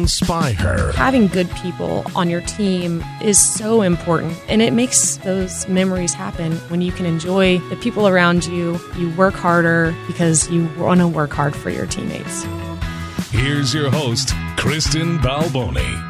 inspire. Having good people on your team is so important, and it makes those memories happen when you can enjoy the people around you. You work harder because you want to work hard for your teammates. Here's your host, Kristen Balboni.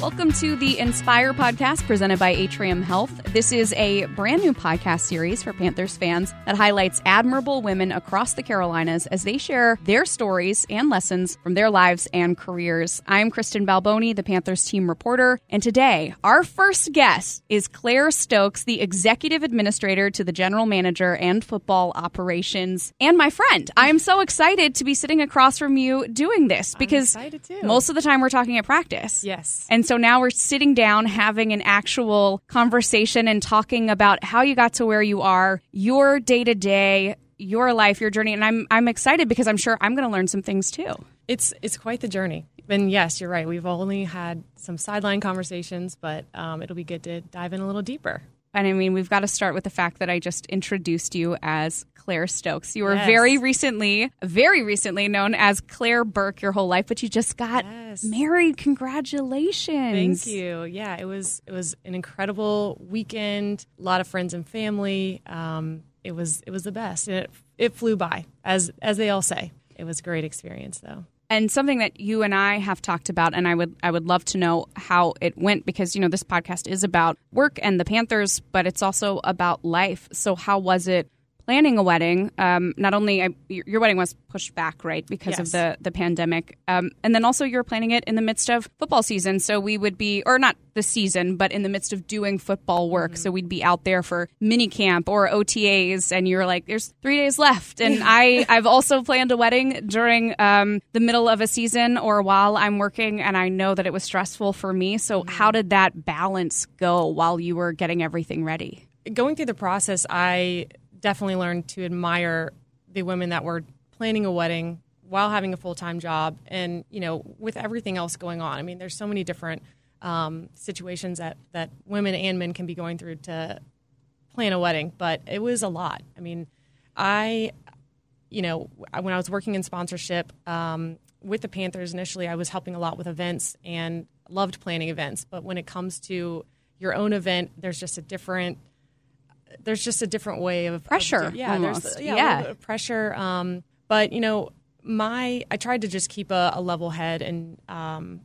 Welcome to the Inspire podcast presented by Atrium Health. This is a brand new podcast series for Panthers fans that highlights admirable women across the Carolinas as they share their stories and lessons from their lives and careers. I'm Kristen Balboni, the Panthers team reporter, and today our first guest is Claire Stokes, the executive administrator to the general manager and football operations, and my friend. I am so excited to be sitting across from you doing this because most of the time we're talking at practice. Yes. And so now we're sitting down having an actual conversation and talking about how you got to where you are, your day to day, your life, your journey. And I'm I'm excited because I'm sure I'm going to learn some things too. It's it's quite the journey. And yes, you're right. We've only had some sideline conversations, but um, it'll be good to dive in a little deeper. And I mean, we've got to start with the fact that I just introduced you as Claire Stokes. You were Yes. very recently, very recently known as Claire Burke your whole life, but you just got Yes. married. Congratulations. Thank you. Yeah, it was it was an incredible weekend. A lot of friends and family. Um, it was it was the best, and it it flew by as as they all say. It was a great experience, though. And something that you and I have talked about, and I would I would love to know how it went because you know this podcast is about work and the Panthers, but it's also about life. So how was it planning a wedding? Um, not only I, your your wedding was pushed back, right, because of the the pandemic, um, and then also you're planning it in the midst of football season. So we would be, or not the season, but in the midst of doing football work. So we'd be out there for mini camp or OTAs, and you're like, "There's three days left," and I I've also planned a wedding during um, the middle of a season or while I'm working, and I know that it was stressful for me. So how did that balance go while you were getting everything ready? Going through the process, I definitely learned to admire the women that were planning a wedding while having a full time job, and you know, with everything else going on. I mean, there's so many different um, situations that that women and men can be going through to plan a wedding, but it was a lot. I mean, I, you know, when I was working in sponsorship um, with the Panthers initially, I was helping a lot with events and loved planning events. But when it comes to your own event, there's just a different, there's just a different way of of Pressure, do- yeah, almost. there's yeah, a Yeah. of pressure. Um, but you know, my I tried to just keep a, a level head and um,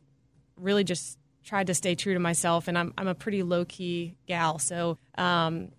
really just tried to stay true to myself. And I'm I'm a pretty low key gal, so um,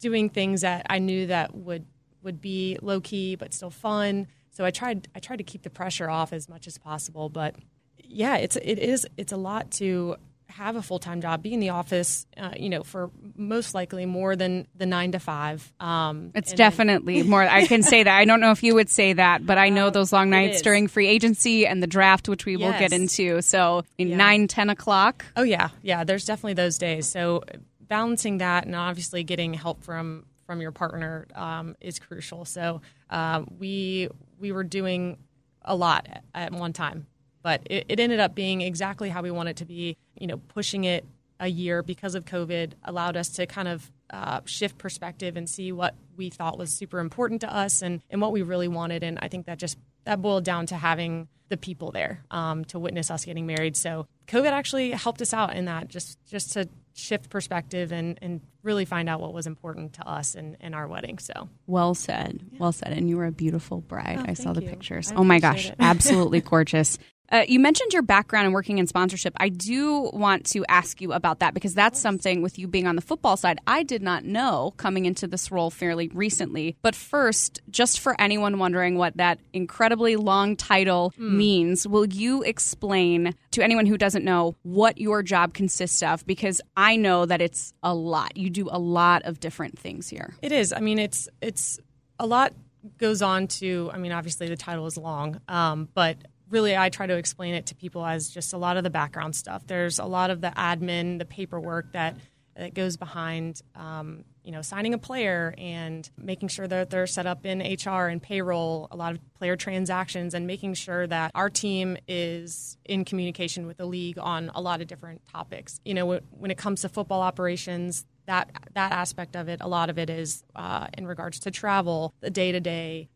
doing things that I knew that would would be low key but still fun. So I tried I tried to keep the pressure off as much as possible. But yeah, it's it is it's a lot to have a full time job, be in the office, uh, you know, for most likely more than the nine to five. Um, It's and then- definitely more. I can say that. I don't know if you would say that, but I know those long nights during free agency and the draft, which we will get into. So in Yeah. nine, ten o'clock. Oh yeah, yeah. There's definitely those days. So balancing that and obviously getting help from from your partner um, is crucial. So um, we we were doing a lot at one time, but it, it ended up being exactly how we want it to be. You know, pushing it a year because of COVID allowed us to kind of uh, shift perspective and see what we thought was super important to us and, and what we really wanted. And I think that just that boiled down to having the people there um, to witness us getting married. So COVID actually helped us out in that, just just to shift perspective and, and really find out what was important to us in, in our wedding. So Well said. Well said. And you were a beautiful bride. I saw the you. pictures. I oh my gosh. Absolutely gorgeous. Uh, you mentioned your background and working in sponsorship. I do want to ask you about that because that's something with you being on the football side I did not know coming into this role fairly recently. But first, just for anyone wondering what that incredibly long title means, will you explain to anyone who doesn't know what your job consists of? Because I know that it's a lot. You do a lot of different things here. It is. I mean, it's it's a lot goes on to. I mean, obviously the title is long, um, but really I try to explain it to people as just a lot of the background stuff. There's a lot of the admin, the paperwork that that goes behind. Um, you know, signing a player and making sure that they're set up in HR and payroll, a lot of player transactions, and making sure that our team is in communication with the league on a lot of different topics. You know, when it comes to football operations, that that aspect of it, a lot of it is uh, in regards to travel, the day to day,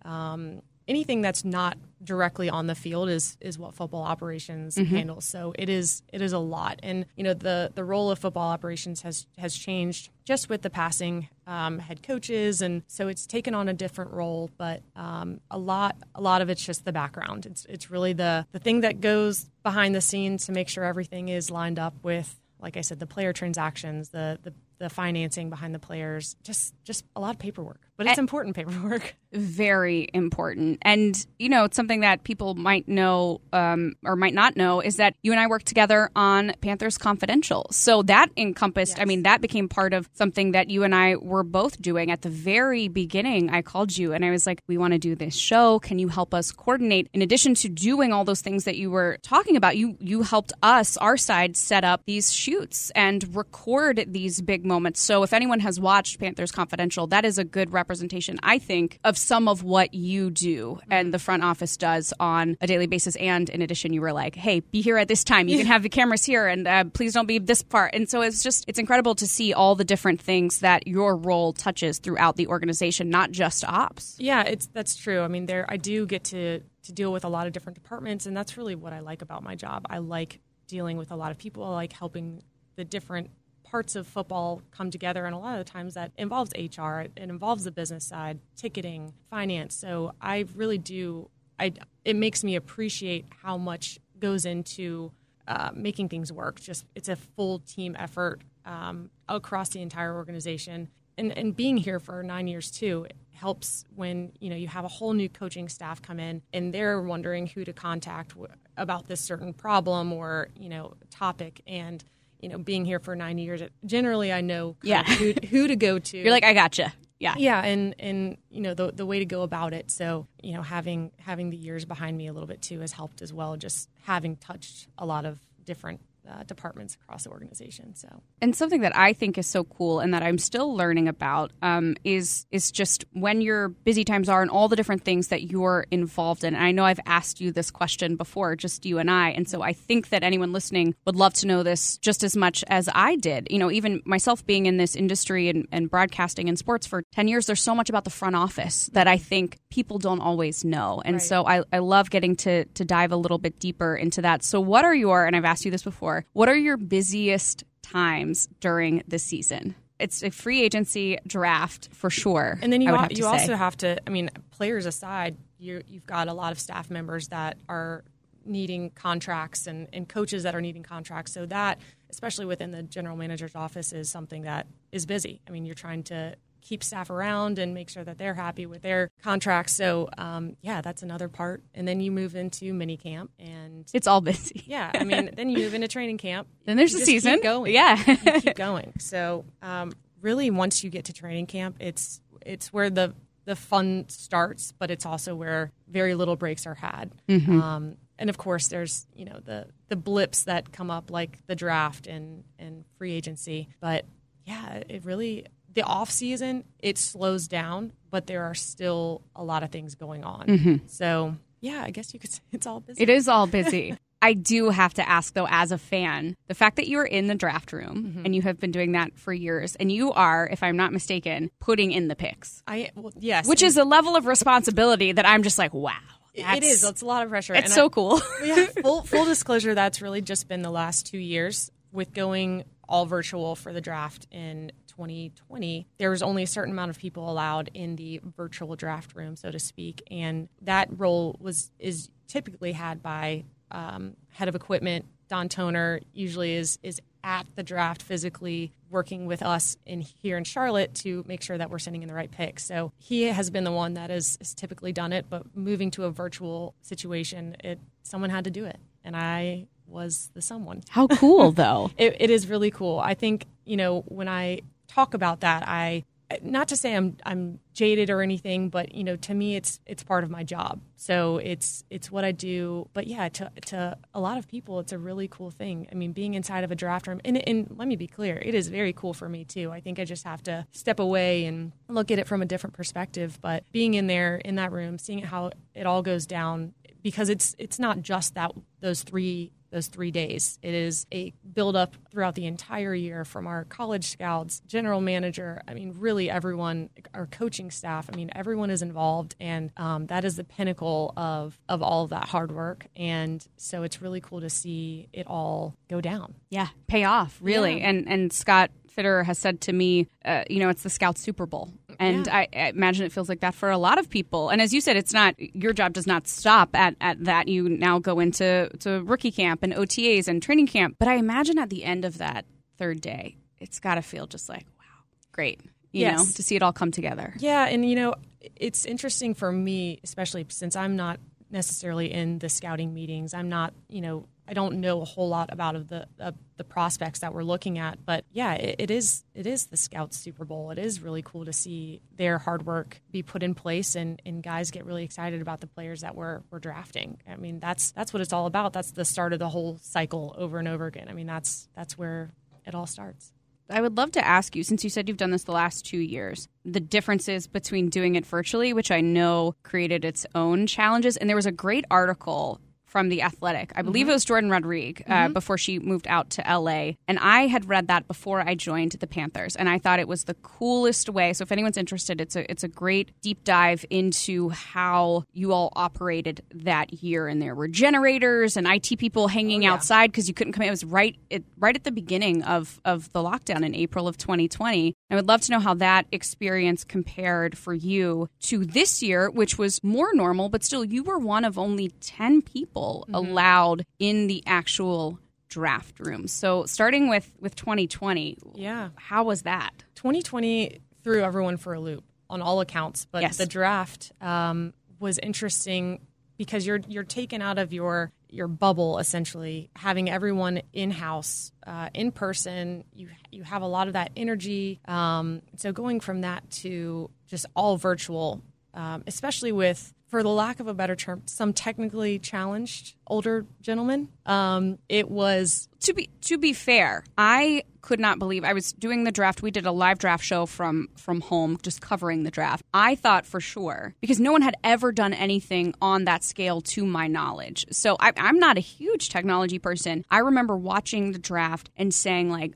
anything that's not directly on the field is is what football operations Mm-hmm. handles. So it is it is a lot, and you know the the role of football operations has has changed just with the passing um, head coaches, and so it's taken on a different role. But um, a lot a lot of it's just the background. It's it's really the the thing that goes behind the scenes to make sure everything is lined up with, like I said, the player transactions, the the the financing behind the players, just just a lot of paperwork, but it's important paperwork. very important. And, you know, it's something that people might know um, or might not know is that you and I worked together on Panthers Confidential. So that encompassed, I mean, that became part of something that you and I were both doing at the very beginning. I called you and I was like, we want to do this show. Can you help us coordinate? In addition to doing all those things that you were talking about, you, you helped us, our side, set up these shoots and record these big moments. So if anyone has watched Panthers Confidential, that is a good representation, I think, of some of what you do and the front office does on a daily basis. And in addition, you were like, hey, be here at this time. You can have the cameras here and uh, please don't be this part. And so it's just, it's incredible to see all the different things that your role touches throughout the organization, not just ops. Yeah, it's that's true. I mean, there I do get to to deal with a lot of different departments, and that's really what I like about my job. I like dealing with a lot of people. I like helping the different parts of football come together, and a lot of the times that involves HR. It, involves the business side, ticketing, finance. So I really do. I it makes me appreciate how much goes into uh, making things work. Just it's a full team effort um, across the entire organization, and and being here for nine years too helps when you know you have a whole new coaching staff come in and they're wondering who to contact about this certain problem or you know topic and you know being here for nine years generally i know Yeah. who, who to go to You're like, I gotcha. Yeah. yeah and and you know the the way to go about it so you know having having the years behind me a little bit too has helped as well just having touched a lot of different uh, departments across the organization so and something that I think is so cool and that I'm still learning about um, is is just when your busy times are and all the different things that you're involved in. And I know I've asked you this question before, just you and I, and so I think that anyone listening would love to know this just as much as I did. You know, even myself being in this industry and, and broadcasting and sports for ten years, there's so much about the front office that I think people don't always know, and Right. so I, I love getting to to dive a little bit deeper into that. So, what are your and I've asked you this before. What are your busiest times during the season? It's a free agency draft for sure. And then you I al- have you also have to. I mean, players aside, you you've got a lot of staff members that are needing contracts and, and coaches that are needing contracts. So that, especially within the general manager's office, is something that is busy. I mean, you're trying to keep staff around and make sure that they're happy with their contracts. So um, yeah, that's another part. And then you move into mini camp and. It's all busy. yeah, I mean, then you move into training camp. Then there's You the season. going. Yeah. you keep going. So um, really, once you get to training camp, it's it's where the the fun starts, but it's also where very little breaks are had. Mm-hmm. Um, and of course, there's you know the the blips that come up like the draft and and free agency. But yeah, it really the off season it slows down, but there are still a lot of things going on. So yeah, I guess you could say it's all busy. It is all busy. I do have to ask though, as a fan, the fact that you are in the draft room Mm-hmm. and you have been doing that for years, and you are, if I'm not mistaken, putting in the picks, I well, yes, which is a level of responsibility that I'm just like, wow. it that's- is. It's a lot of pressure. It's and so I- cool. yeah, full full disclosure, that's really just been the last two years with going all virtual for the draft in 2020. There was only a certain amount of people allowed in the virtual draft room, so to speak, and that role was is typically had by um, head of equipment Don Toner. Usually is is at the draft physically working with us in here in Charlotte to make sure that we're sending in the right picks. So he has been the one that has, has typically done it, but moving to a virtual situation, it someone had to do it, and I was the someone. How cool, though. It, it is really cool. I think you know when I talk about that, I not to say I'm I'm jaded or anything, but you know to me it's it's part of my job. So it's it's what I do. But yeah, to to a lot of people, it's a really cool thing. I mean, being inside of a draft room, and, and let me be clear, it is very cool for me too. I think I just have to step away and look at it from a different perspective. But being in there in that room, seeing how it all goes down, because it's it's not just that those three those three days. It is a build up throughout the entire year from our college scouts, general manager. I mean, really everyone, our coaching staff. I mean, everyone is involved, and um, that is the pinnacle of of all of that hard work. And so it's really cool to see it all go down. Yeah, pay off really. Yeah. And and Scott Fitterer has said to me, uh, you know, it's the Scout Super Bowl. And Yeah. I, I imagine it feels like that for a lot of people. And as you said, it's not your job does not stop at, at that. You now go into to rookie camp and OTAs and training camp. But I imagine at the end of that third day, it's got to feel just like wow, great. You Yes. know, to see it all come together. Yeah, and you know, it's interesting for me, especially since I'm not necessarily in the scouting meetings. I'm not, you know, I don't know a whole lot about of the of the prospects that we're looking at. But yeah, it, it is it is the Scouts Super Bowl. It is really cool to see their hard work be put in place, and, and guys get really excited about the players that we're we're drafting. I mean, that's that's what it's all about. That's the start of the whole cycle over and over again. I mean, that's that's where it all starts. I would love to ask you, since you said you've done this the last two years, the differences between doing it virtually, which I know created its own challenges. And there was a great article from The Athletic. I believe it was Jordan Rodrigue uh, before she moved out to LA. And I had read that before I joined the Panthers. And I thought it was the coolest way. So if anyone's interested, it's a, it's a great deep dive into how you all operated that year. And there were generators and IT people hanging outside because you couldn't come in. It was right, it, right at the beginning of, of the lockdown in April of 2020. I would love to know how that experience compared for you to this year, which was more normal, but still you were one of only 10 people allowed in the actual draft room. So starting with, with 2020, Yeah. how was that? 2020 threw everyone for a loop on all accounts, but Yes. the draft um, was interesting because you're you're taken out of your your bubble essentially, having everyone in house, uh, in person. You you have a lot of that energy. Um, so going from that to just all virtual, um, especially with. For the lack of a better term, some technically challenged older gentlemen. Um, it was to be to be fair, I could not believe I was doing the draft. We did a live draft show from from home, just covering the draft. I thought for sure because no one had ever done anything on that scale to my knowledge. So I, I'm not a huge technology person. I remember watching the draft and saying like.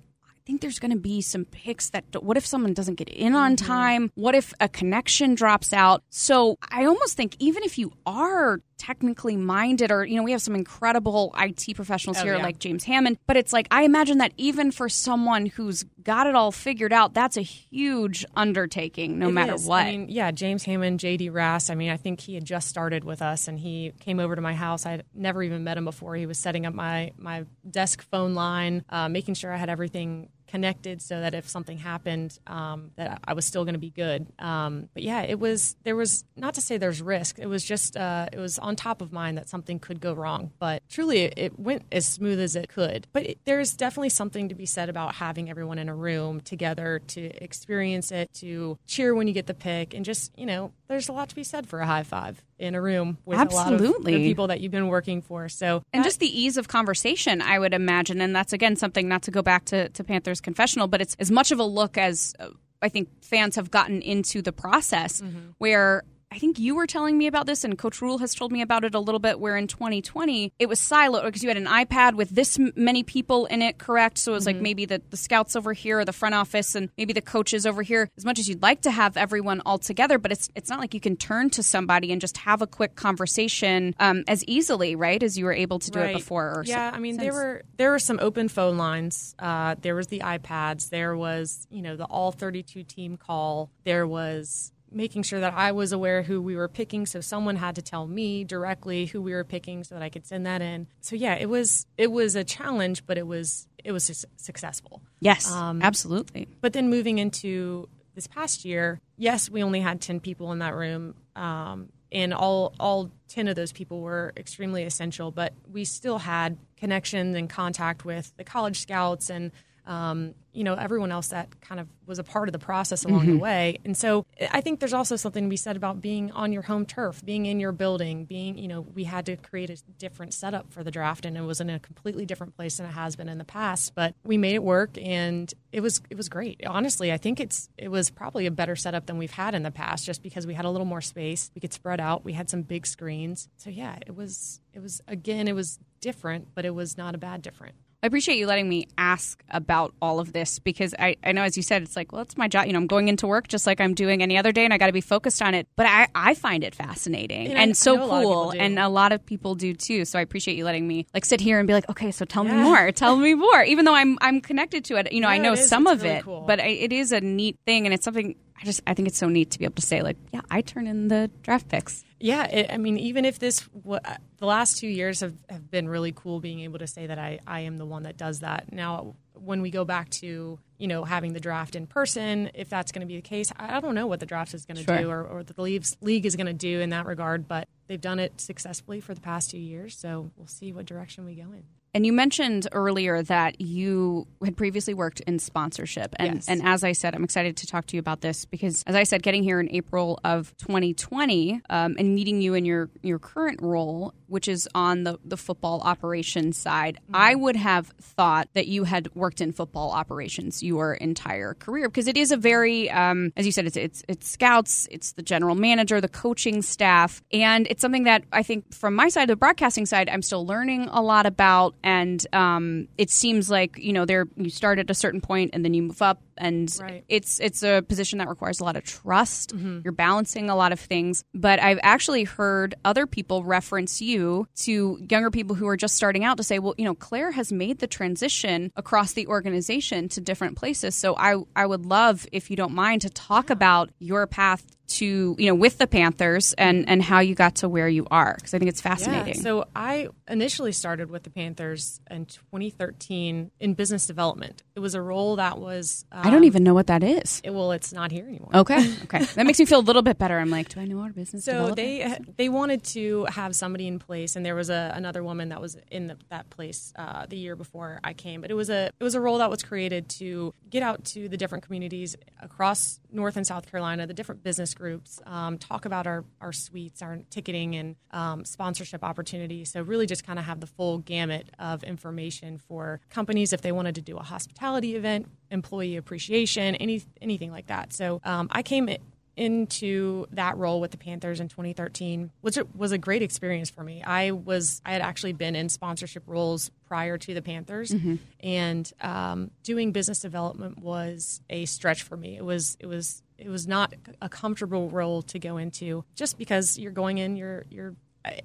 I think there's going to be some picks that what if someone doesn't get in on time? What if a connection drops out? So I almost think even if you are technically minded or you know we have some incredible IT professionals Oh, here yeah. like James Hammond, but it's like I imagine that even for someone who's got it all figured out, that's a huge undertaking no It matter is. what. I mean, yeah, James Hammond, JD Rass. I mean, I think he had just started with us, and he came over to my house. I'd never even met him before. He was setting up my my desk phone line, uh, making sure I had everything connected so that if something happened, um, that I was still going to be good. Um, but yeah, it was there was not to say there's risk. It was just uh, it was on top of mind that something could go wrong. But truly, it, went as smooth as it could. But it, there's definitely something to be said about having everyone in a room together to experience it, to cheer when you get the pick, and just you know, there's a lot to be said for a high five in a room with a lot of the people that you've been working for. So and just the ease of conversation, I would imagine, and that's again something not to go back to, to Panthers confessional, but it's as much of a look as uh, I think fans have gotten into the process where. I think you were telling me about this, and Coach Rhule has told me about it a little bit. Where in 2020 it was siloed because you had an iPad with this m- many people in it, correct? So it was like maybe the, the scouts over here, or the front office, and maybe the coaches over here. As much as you'd like to have everyone all together, but it's it's not like you can turn to somebody and just have a quick conversation um, as easily, right, as you were able to do it before. Or yeah, si- I mean there were there were some open phone lines. Uh, there was the iPads. There was you know the all thirty two team call. There was making sure that I was aware who we were picking, so someone had to tell me directly who we were picking so that I could send that in. So yeah, it was it was a challenge, but it was it was su- successful. Yes, Um, absolutely. But then moving into this past year, yes, we only had 10 people in that room. Um, and all, all 10 of those people were extremely essential, but we still had connections and contact with the college scouts and, um, you know, everyone else that kind of was a part of the process along the way. And so I think there's also something to be said about being on your home turf, being in your building, being, you know, we had to create a different setup for the draft and it was in a completely different place than it has been in the past, but we made it work and it was it was great. Honestly, I think it's it was probably a better setup than we've had in the past just because we had a little more space. We could spread out. We had some big screens. So yeah, it was it was again it was different, but it was not a bad different. I appreciate you letting me ask about all of this because I, I know, as you said, it's like, well, it's my job. You know, I'm going into work just like I'm doing any other day and I got to be focused on it. But I, I find it fascinating And and, I- I so know a lot of cool. And a lot of people do too. So I appreciate you letting me like sit here and be like, okay, so tell me more. Tell me more. Even though I'm, I'm connected to it, you know, I know some It's of really it, cool. but I, it is a neat thing. And it's something I just, I think it's so neat to be able to say, like, yeah, I turn in the draft picks. Yeah, it, I mean, even if this, w- uh, the last two years have, have been really cool being able to say that I, I am the one that does that. Now, when we go back to, you know, having the draft in person, if that's going to be the case, I don't know what the draft is going to Sure. do or, or the leagues, league is going to do in that regard, but they've done it successfully for the past two years. So we'll see what direction we go in. And you mentioned earlier that you had previously worked in sponsorship. And, Yes. and as I said, I'm excited to talk to you about this because, as I said, getting here in April of 2020 um, and meeting you in your, your current role, which is on the, the football operations side, I would have thought that you had worked in football operations your entire career because it is a very, um, as you said, it's, it's, it's scouts, it's the general manager, the coaching staff. And it's something that I think from my side, the broadcasting side, I'm still learning a lot about. And um, it seems like, you know, there you start at a certain point and then you move up and Right. it's it's a position that requires a lot of trust. You're balancing a lot of things, but I've actually heard other people reference you to younger people who are just starting out to say, "Well, you know, Claire has made the transition across the organization to different places." So I I would love if you don't mind to talk about your path to, you know, with the Panthers and and how you got to where you are because I think it's fascinating. Yeah, so I initially started with the Panthers in 2013 in business development. It was a role that was. Um, I don't even know what that is. it- well, it's not here anymore. Okay. Okay. That makes me feel a little bit better. I'm like, do I know our business So they they wanted to have somebody in place, and there was a, another woman that was in the, that place uh, the year before I came. But it was a it was a role that was created to get out to the different communities across North and South Carolina, the different business groups, um, talk about our our suites, our ticketing, and um, sponsorship opportunities. So really, just kind of have the full gamut of information for companies if they wanted to do a hospitality event, employee appreciation, any anything like that. So um, I came. into that role with the Panthers in 2013, which was a great experience for me. I was I had actually been in sponsorship roles prior to the Panthers, and um, doing business development was a stretch for me. It was it was it was not a comfortable role to go into just because you're going in you're you're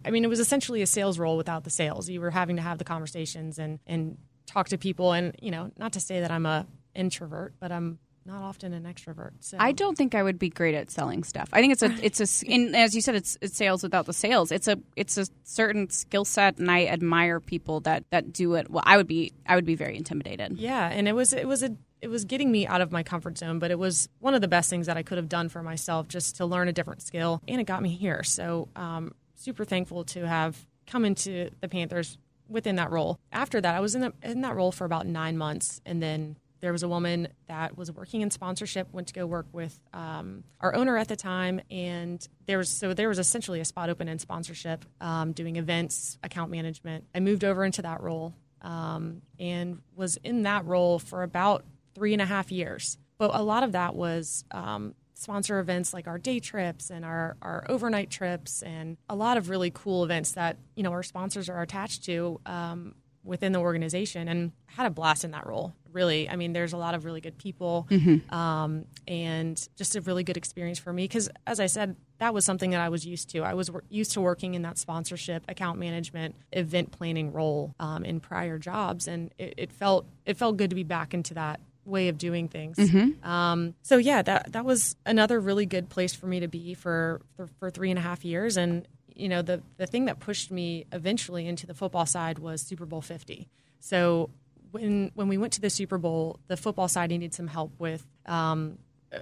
I mean, it was essentially a sales role without the sales. You were having to have the conversations and and talk to people, and you know, not to say that I'm a introvert, but I'm not often an extrovert. So I don't think I would be great at selling stuff. I think it's a it's a in, as you said it's it's sales without the sales. It's a it's a certain skill set, and I admire people that that do it. Well, I would be I would be very intimidated. Yeah, and it was it was a it was getting me out of my comfort zone, but it was one of the best things that I could have done for myself just to learn a different skill, and it got me here. So, um, super thankful to have come into the Panthers within that role. After that, I was in, the, in that role for about nine months, and then there was a woman that was working in sponsorship, went to go work with um, our owner at the time, and there was so there was essentially a spot open in sponsorship, um, doing events, account management. I moved over into that role um, and was in that role for about three and a half years. But a lot of that was um, sponsor events like our day trips and our, our overnight trips and a lot of really cool events that you know our sponsors are attached to um, within the organization and had a blast in that role really. I mean there's a lot of really good people um, and just a really good experience for me because as i said that was something that i was used to. I was wor- used to working in that sponsorship account management event planning role um, in prior jobs and it, it felt it felt good to be back into that way of doing things. Um, so yeah, that that was another really good place for me to be for, for for three and a half years. And you know, the the thing that pushed me eventually into the football side was Super Bowl Fifty. So when when we went to the Super Bowl, the football side needed some help with. Um,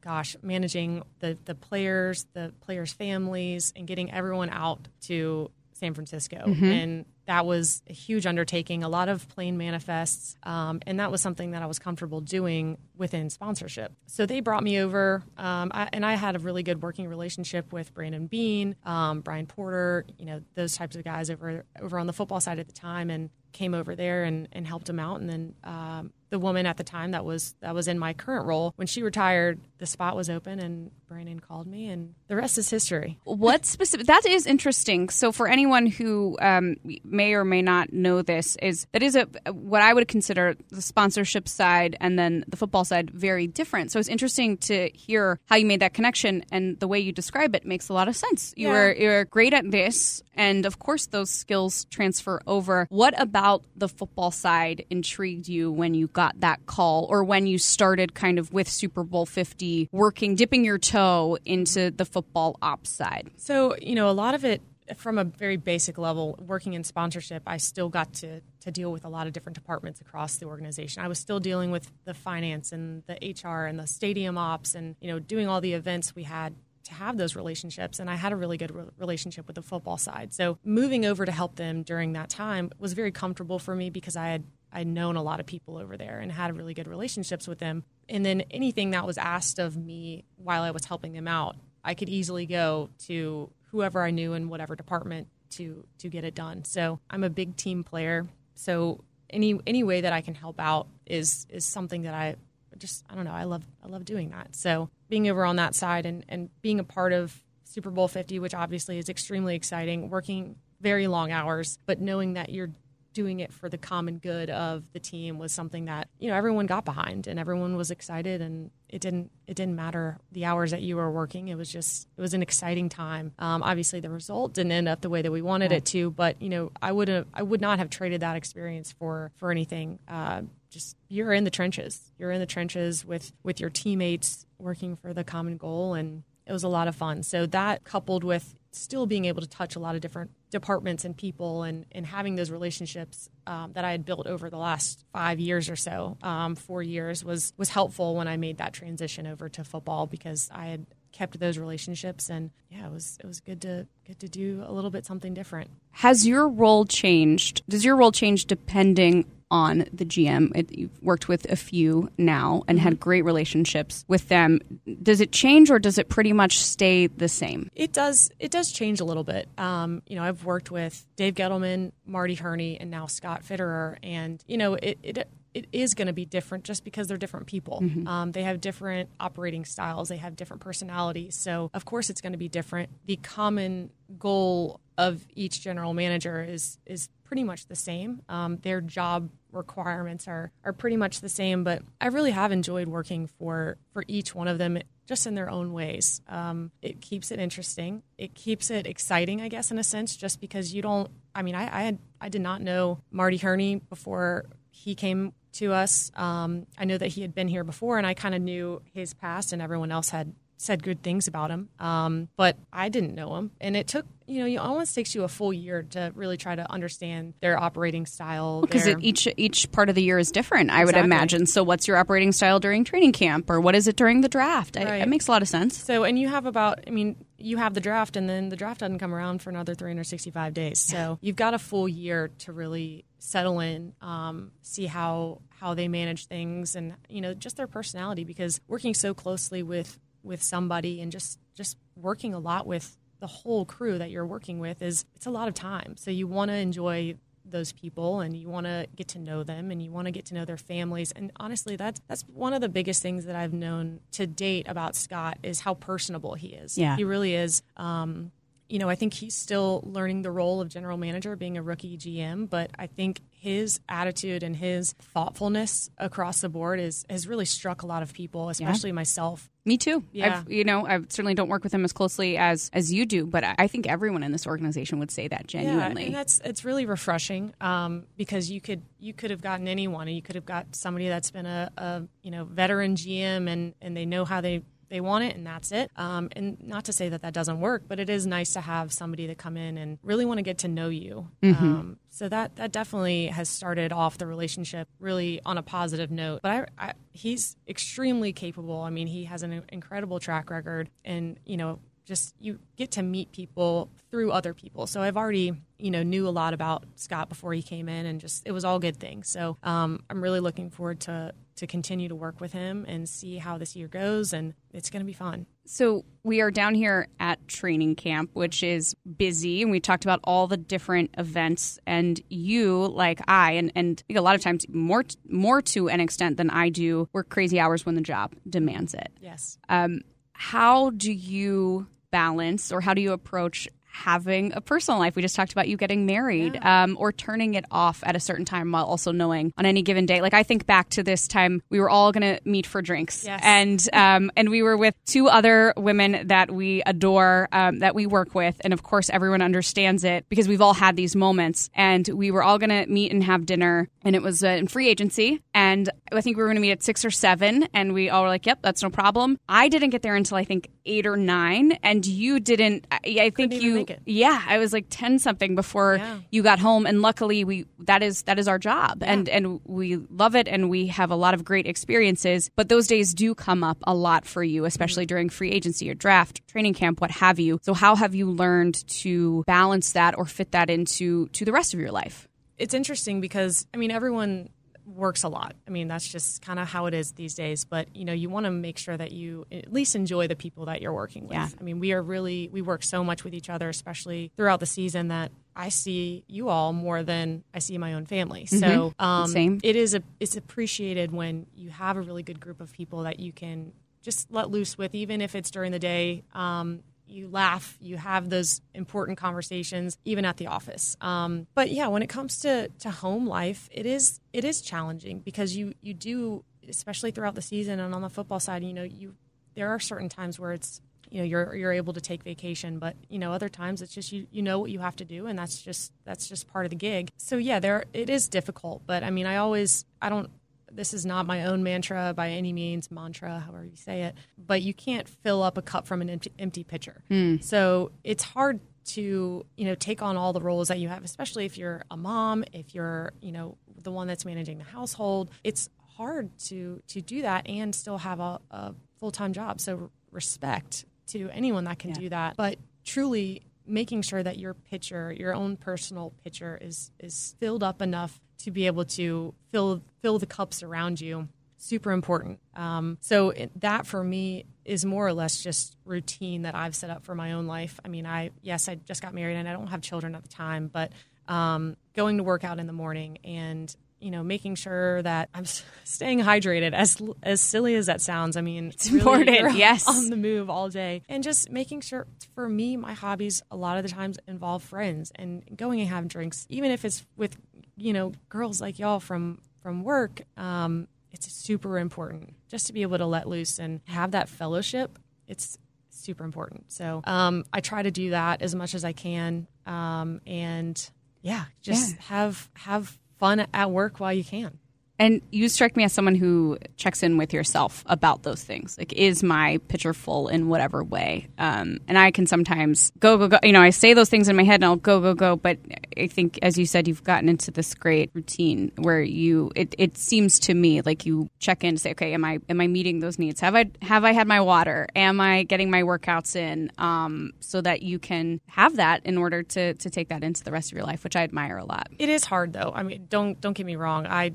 gosh, managing the, the players, the players' families, and getting everyone out to San Francisco. And that was a huge undertaking, a lot of plane manifests. Um, and that was something that I was comfortable doing within sponsorship. So they brought me over, um, I, and I had a really good working relationship with Brandon Beane, um, Brian Porter, you know, those types of guys over, over on the football side at the time. And came over there and, and helped them out. And then um, the woman at the time that was that was in my current role. When she retired the spot was open and brandon called me and the rest is history. What specific that is interesting. So for anyone who um, may or may not know this is that is a what i would consider the sponsorship side and then the football side very different. So it's interesting to hear how you made that connection and the way you describe it makes a lot of sense. You Yeah. were you're great at this and of course those skills transfer over. What about the football side intrigued you when you got that call or when you started kind of with super bowl 50 working dipping your toe into the football ops side So, you know, a lot of it from a very basic level, working in sponsorship, I still got to, to deal with a lot of different departments across the organization. I was still dealing with the finance and the HR and the stadium ops and, you know, doing all the events we had to have those relationships. And I had a really good re- relationship with the football side. So moving over to help them during that time was very comfortable for me because I had I'd known a lot of people over there and had really good relationships with them. And then anything that was asked of me while I was helping them out, I could easily go to whoever I knew in whatever department to to get it done. So I'm a big team player. So any any way that I can help out is is something that I just I don't know I love I love doing that. So being over on that side and and being a part of Super Bowl 50, which obviously is extremely exciting, working very long hours, but knowing that you're doing it for the common good of the team was something that you know everyone got behind and everyone was excited and it didn't it didn't matter the hours that you were working. It was just it was an exciting time. Um, obviously the result didn't end up the way that we wanted it to but you know i would have i would not have traded that experience for for anything. Uh, just you're in the trenches. You're in the trenches with with your teammates working for the common goal and it was a lot of fun. So that coupled with still being able to touch a lot of different departments and people and, and having those relationships um, that I had built over the last five years or so, um, four years was was helpful when I made that transition over to football because I had kept those relationships and yeah, it was it was good to good to do a little bit something different. has your role changed does your role change depending on the gm it, you've worked with a few now and had great relationships with them does it change or does it pretty much stay the same It does. It does change a little bit. Um, you know, I've worked with Dave Gettleman, Marty Hurney, and now Scott Fitterer, and you know, it it, it is going to be different just because they're different people. Um, they have different operating styles. They have different personalities. So of course, it's going to be different. The common goal of each general manager is is pretty much the same. Um, their job requirements are are pretty much the same, but I really have enjoyed working for for each one of them just in their own ways. Um, it keeps it interesting. It keeps it exciting, I guess, in a sense, just because you don't. I mean, I I, had, I did not know Marty Hurney before he came to us. Um, I know that he had been here before, and I kind of knew his past, and everyone else had said good things about him. Um, but I didn't know him, and it took you know, it almost takes you a full year to really try to understand their operating style. because their- each each part of the year is different i would imagine so what's your operating style during training camp or what is it during the draft I, it makes a lot of sense So, and you have about, I mean, you have the draft, and then the draft doesn't come around for another 365 days. So, you've got a full year to really settle in, um, see how how they manage things, and you know, just their personality. Because working so closely with with somebody, and just just working a lot with the whole crew that you're working with is it's a lot of time. So, you want to enjoy those people and you want to get to know them and you want to get to know their families and honestly that's that's one of the biggest things that I've known to date about Scott is how personable he is. Yeah. He really is um you know, I think he's still learning the role of general manager, being a rookie GM, but I think his attitude and his thoughtfulness across the board is has really struck a lot of people, especially myself. Me too. Yeah. I've, you know, I certainly don't work with him as closely as as you do, but I I think everyone in this organization would say that genuinely. Yeah, and that's it's really refreshing um, because you could you could have gotten anyone, and you could have got somebody that's been a, a you know veteran GM and and they know how they they want it and that's it. Um, and not to say that that doesn't work, but it is nice to have somebody to come in and really want to get to know you. Um, so that that definitely has started off the relationship really on a positive note. But I, I he's extremely capable. I mean, he has an incredible track record, and you know just you get to meet people through other people. So I've already you know knew a lot about Scott before he came in, and just it was all good things. So um, I'm really looking forward to to continue to work with him and see how this year goes, and it's going to be fun. So we are down here at training camp, which is busy, and we talked about all the different events. And you, like I, and, and I think a lot of times more more to an extent than I do, work crazy hours when the job demands it. Yes. Um, how do you balance, or how do you approach having a personal life. We just talked about you getting married Yeah. um, or turning it off at a certain time while also knowing on any given day. Like I think back to this time we were all going to meet for drinks, Yes. and um, and we were with two other women that we adore, um, that we work with, and of course everyone understands it because we've all had these moments. And we were all going to meet and have dinner, and it was uh, in free agency, and I think we were going to meet at six or seven, and we all were like, "Yep, that's no problem." I didn't get there until I think eight or nine, and you didn't. I, I think you, it. yeah, I was like ten something before Yeah. you got home, and luckily we that is that is our job, and and we love it, and we have a lot of great experiences. But those days do come up a lot for you, especially Mm-hmm. during free agency or draft, training camp, what have you. So how have you learned to balance that or fit that into to the rest of your life? it's interesting because I mean everyone works a lot. I mean that's just kind of how it is these days. But you know you want to make sure that you at least enjoy the people that you're working with. Yeah. I mean we are really we work so much with each other, especially throughout the season that. I see you all more than I see my own family. So um, Same. it is a it's appreciated when you have a really good group of people that you can just let loose with, even if it's during the day. Um, you laugh, you have those important conversations, even at the office. Um, but yeah, when it comes to to home life, it is it is challenging because you you do, especially throughout the season and on the football side, you know you there are certain times where it's you know you're you're able to take vacation. But you know other times it's just you you know what you have to do and that's just that's just part of the gig. So yeah there it is difficult. But i mean i always i don't this is not my own mantra by any means mantra however you say it but you can't fill up a cup from an empty, empty pitcher. Hmm. So it's hard to you know take on all the roles that you have especially if you're a mom if you're you know the one that's managing the household. It's hard to to do that and still have a, a full-time job. So respect to anyone that can do that. But truly making sure that your pitcher your own personal pitcher is is filled up enough to be able to fill fill the cups around you. Super important. Um, so it, that for me is more or less just routine that i've set up for my own life. I mean i yes i just got married and i don't have children at the time but um, going to work out in the morning and you know making sure that i'm staying hydrated as as silly as that sounds. I mean it's important, yes. on the move all day. And just making sure for me my hobbies a lot of the times involve friends and going and having drinks even if it's with you know girls like y'all from from work um, it's super important just to be able to let loose and have that fellowship. It's super important. So um, i try to do that as much as i can um, and yeah just Yeah. have have fun at work while you can And you strike me as someone who checks in with yourself about those things. Like, is my pitcher full in whatever way? Um, and I can sometimes go, go, go. You know, I say those things in my head and I'll go, go, go. But I think, as you said, you've gotten into this great routine where you, it, it seems to me like you check in to say, okay, am I, am I meeting those needs? Have I, have I had my water? Am I getting my workouts in? Um, so that you can have that in order to, to take that into the rest of your life, which I admire a lot. It is hard though. I mean, don't don't get me wrong. I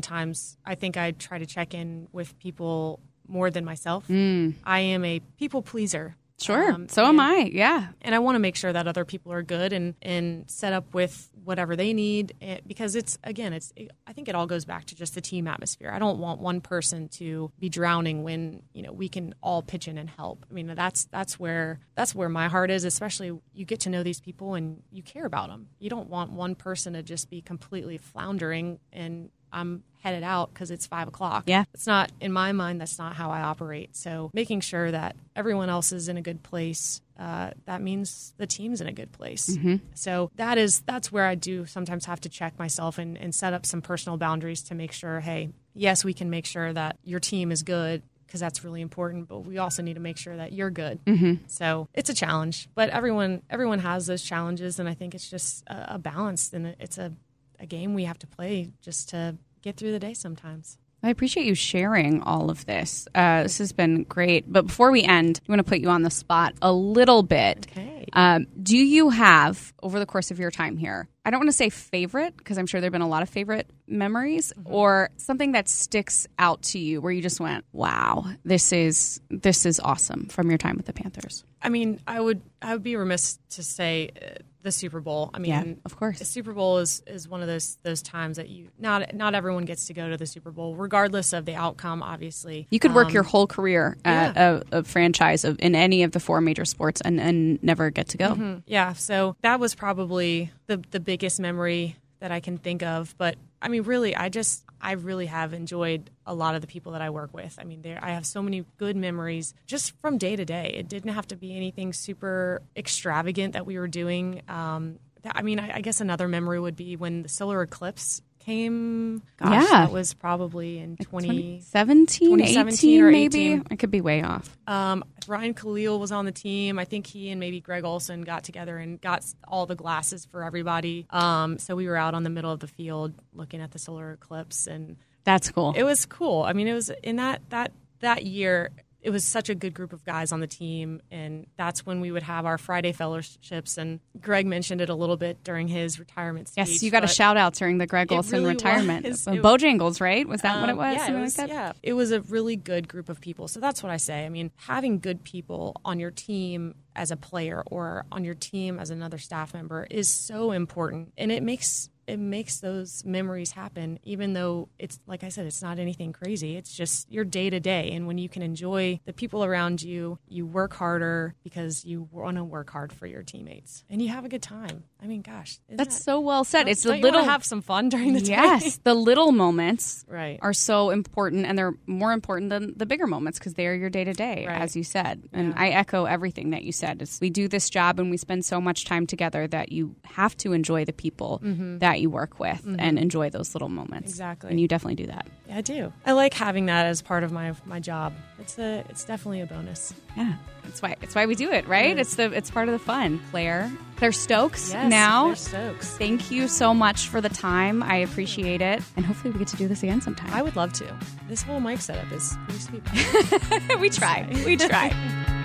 oftentimes I think I try to check in with people more than myself. I am a people pleaser. Sure. Um, so am I. Yeah. and I want to make sure that other people are good and and set up with whatever they need eh, because it's again it's I think it all goes back to just the team atmosphere. I don't want one person to be drowning when you know we can all pitch in and help. I mean that's that's where that's where my heart is. Especially you get to know these people and you care about them. You don't want one person to just be completely floundering and I'm headed out because it's five o'clock. Yeah. It's not, in my mind, that's not how I operate. So making sure that everyone else is in a good place, uh, that means the team's in a good place. So that is, that's where I do sometimes have to check myself and, and set up some personal boundaries to make sure, hey, yes, we can make sure that your team is good because that's really important, but we also need to make sure that you're good. Mm-hmm. So it's a challenge, but everyone, everyone has those challenges. And I think it's just a, a balance and it's a, a game we have to play just to get through the day sometimes. I appreciate you sharing all of this. Uh, this has been great. But before we end, I want to put you on the spot a little bit. Okay. Um, do you have, over the course of your time here, I don't want to say favorite because I'm sure there've been a lot of favorite memories Mm-hmm. or something that sticks out to you where you just went, "Wow, this is this is awesome" from your time with the Panthers. I mean, I would I would be remiss to say uh, the Super Bowl. I mean, Yeah, of course. the Super Bowl is, is one of those those times that you not not everyone gets to go to the Super Bowl, regardless of the outcome. Obviously, You could work Um, your whole career at a, a franchise of in any of the four major sports and, and never get to go. Yeah, so that was probably the the biggest memory that I can think of. But I mean, really, I just I really have enjoyed a lot of the people that I work with. I mean, there I have so many good memories just from day to day. It didn't have to be anything super extravagant that we were doing. Um, that, I mean, I, I guess another memory would be when the solar eclipse came. Gosh, Yeah. that was probably in twenty 2017, 2017 18 or maybe. 18. I could be way off. Um, Ryan Kalil was on the team. I think he and maybe Greg Olsen got together and got all the glasses for everybody. Um, so we were out on the middle of the field looking at the solar eclipse, and That's cool. it was cool. I mean, it was in that that that year. It was such a good group of guys on the team, and that's when we would have our Friday fellowships. And Greg mentioned it a little bit during his retirement speech. yes, you got a shout out during the Greg Olsen really retirement. was. Bojangles, right? Was that what it um, was? Yeah, it was, like yeah. It was a really good group of people. So that's what I say. I mean, having good people on your team as a player or on your team as another staff member is so important, and it makes it makes those memories happen. Even though it's like I said, it's not anything crazy. It's just your day to day, and when you can enjoy the people around you, you work harder because you want to work hard for your teammates, and you have a good time. I mean, gosh, That's that- so well said. It's the don't you wanna little have some fun during the day. Yes, the little moments Right. are so important, and they're more important than the bigger moments because they are your day to day, as you said. And I echo everything that you said. It's, we do this job and we spend so much time together that you have to enjoy the people mm-hmm. that you work with mm-hmm. and enjoy those little moments. Exactly. and you definitely do that. Yeah, I do. I like having that as part of my my job. It's a it's definitely a bonus. Yeah, that's why it's why we do it, right? It's the it's part of the fun. Claire, Claire Stokes. Yes, now, Claire Stokes. thank you so much for the time. I appreciate it, and hopefully we get to do this again sometime. I would love to. This whole mic setup is pretty sweet. we try. We try.